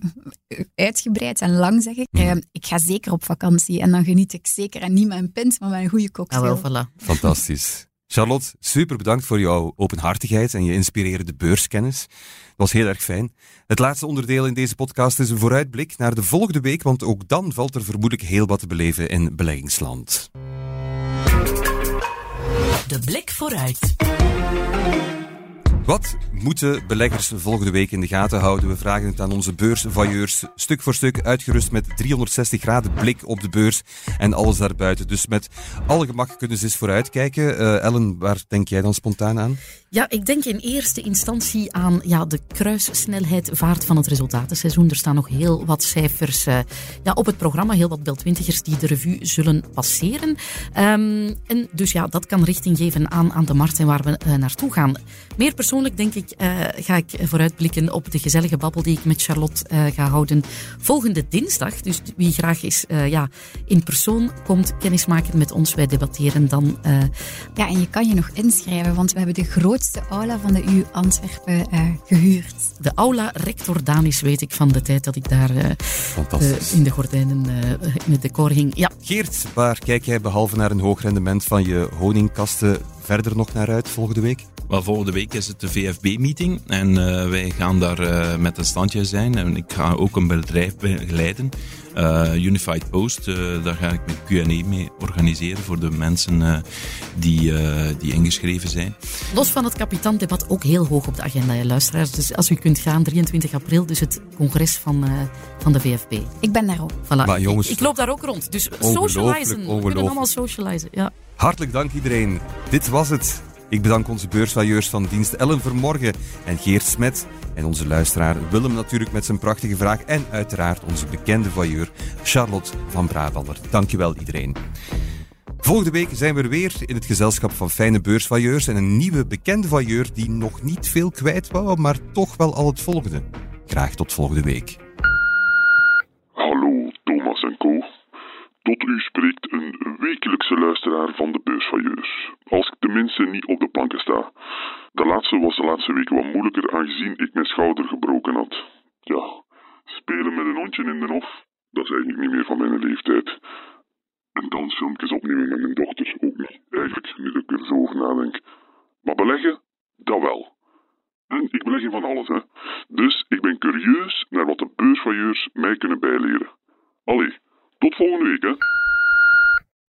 uitgebreid en lang, zeg ik. Eh, ik ga zeker op vakantie en dan geniet ik zeker en niet met een pint, maar met een goede Ja, cocktail. wel, voilà. Fantastisch. Charlotte, super bedankt voor jouw openhartigheid en je inspirerende beurskennis. Dat was heel erg fijn. Het laatste onderdeel in deze podcast is een vooruitblik naar de volgende week, want ook dan valt er vermoedelijk heel wat te beleven in beleggingsland. De blik vooruit. Wat moeten beleggers volgende week in de gaten houden? We vragen het aan onze beursvailleurs, stuk voor stuk uitgerust met 360 graden blik op de beurs en alles daarbuiten. Dus met alle gemak kunnen ze eens vooruitkijken. Uh, Ellen, waar denk jij dan spontaan aan? Ja, ik denk in eerste instantie aan ja, de kruissnelheid vaart van het resultatenseizoen. Er staan nog heel wat cijfers uh, ja, op het programma, heel wat bel twintigers die de revue zullen passeren. Um, en dus ja, dat kan richting geven aan, aan de markt en waar we uh, naartoe gaan. Meer persoonlijk denk ik, uh, ga ik vooruitblikken op de gezellige babbel die ik met Charlotte ga houden volgende dinsdag. Dus wie graag is ja, in persoon komt kennismaken met ons, wij debatteren dan. Ja, en je kan je nog inschrijven, want we hebben de grootste de aula van de U Antwerpen uh, gehuurd. De aula Rector Danis weet ik van de tijd dat ik daar uh, uh, in de gordijnen in het decor hing. Ja. Geert, waar kijk jij behalve naar een hoog rendement van je honingkasten verder nog naar uit volgende week? Wel, volgende week is het de VFB-meeting en uh, wij gaan daar uh, met een standje zijn. En ik ga ook een bedrijf begeleiden, uh, Unified Post. daar ga ik met Q&A mee organiseren voor de mensen die, die ingeschreven zijn. Los van het kapitaandebat ook heel hoog op de agenda, luisteraars. Dus als u kunt gaan, 23 april, dus het congres van, van de VFB. Ik ben daar ook. Voilà. Maar jongens, ik, ik, loop daar ook rond. Dus socializen. We kunnen allemaal socializen. Ja. Hartelijk dank iedereen. Dit was het. Ik bedank onze beursvailleurs van dienst Ellen Vermorgen en Geert Smet. En onze luisteraar Willem natuurlijk met zijn prachtige vraag. En uiteraard onze bekende vailleur Charlotte van Brabander. Dankjewel iedereen. Volgende week zijn we er weer in het gezelschap van fijne beursvailleurs en een nieuwe bekende vailleur die nog niet veel kwijt wou, maar toch wel al het volgende. Graag tot volgende week. Hallo, Thomas en Co. Tot u spreekt een wekelijkse luisteraar van de beursvailleurs. Als ik tenminste niet op de planken sta. De laatste was de laatste weken wat moeilijker aangezien ik mijn schouder gebroken had. Ja, spelen met een hondje in de hof, dat is eigenlijk niet meer van mijn leeftijd. En dansfilmpjes opnemen met mijn dochter ook niet. Eigenlijk, nu ik er zo over nadenk. Maar beleggen, dat wel. En ik beleg in van alles, hè. Dus ik ben curieus naar wat de beursvailleurs mij kunnen bijleren. Allee, tot volgende week, hè.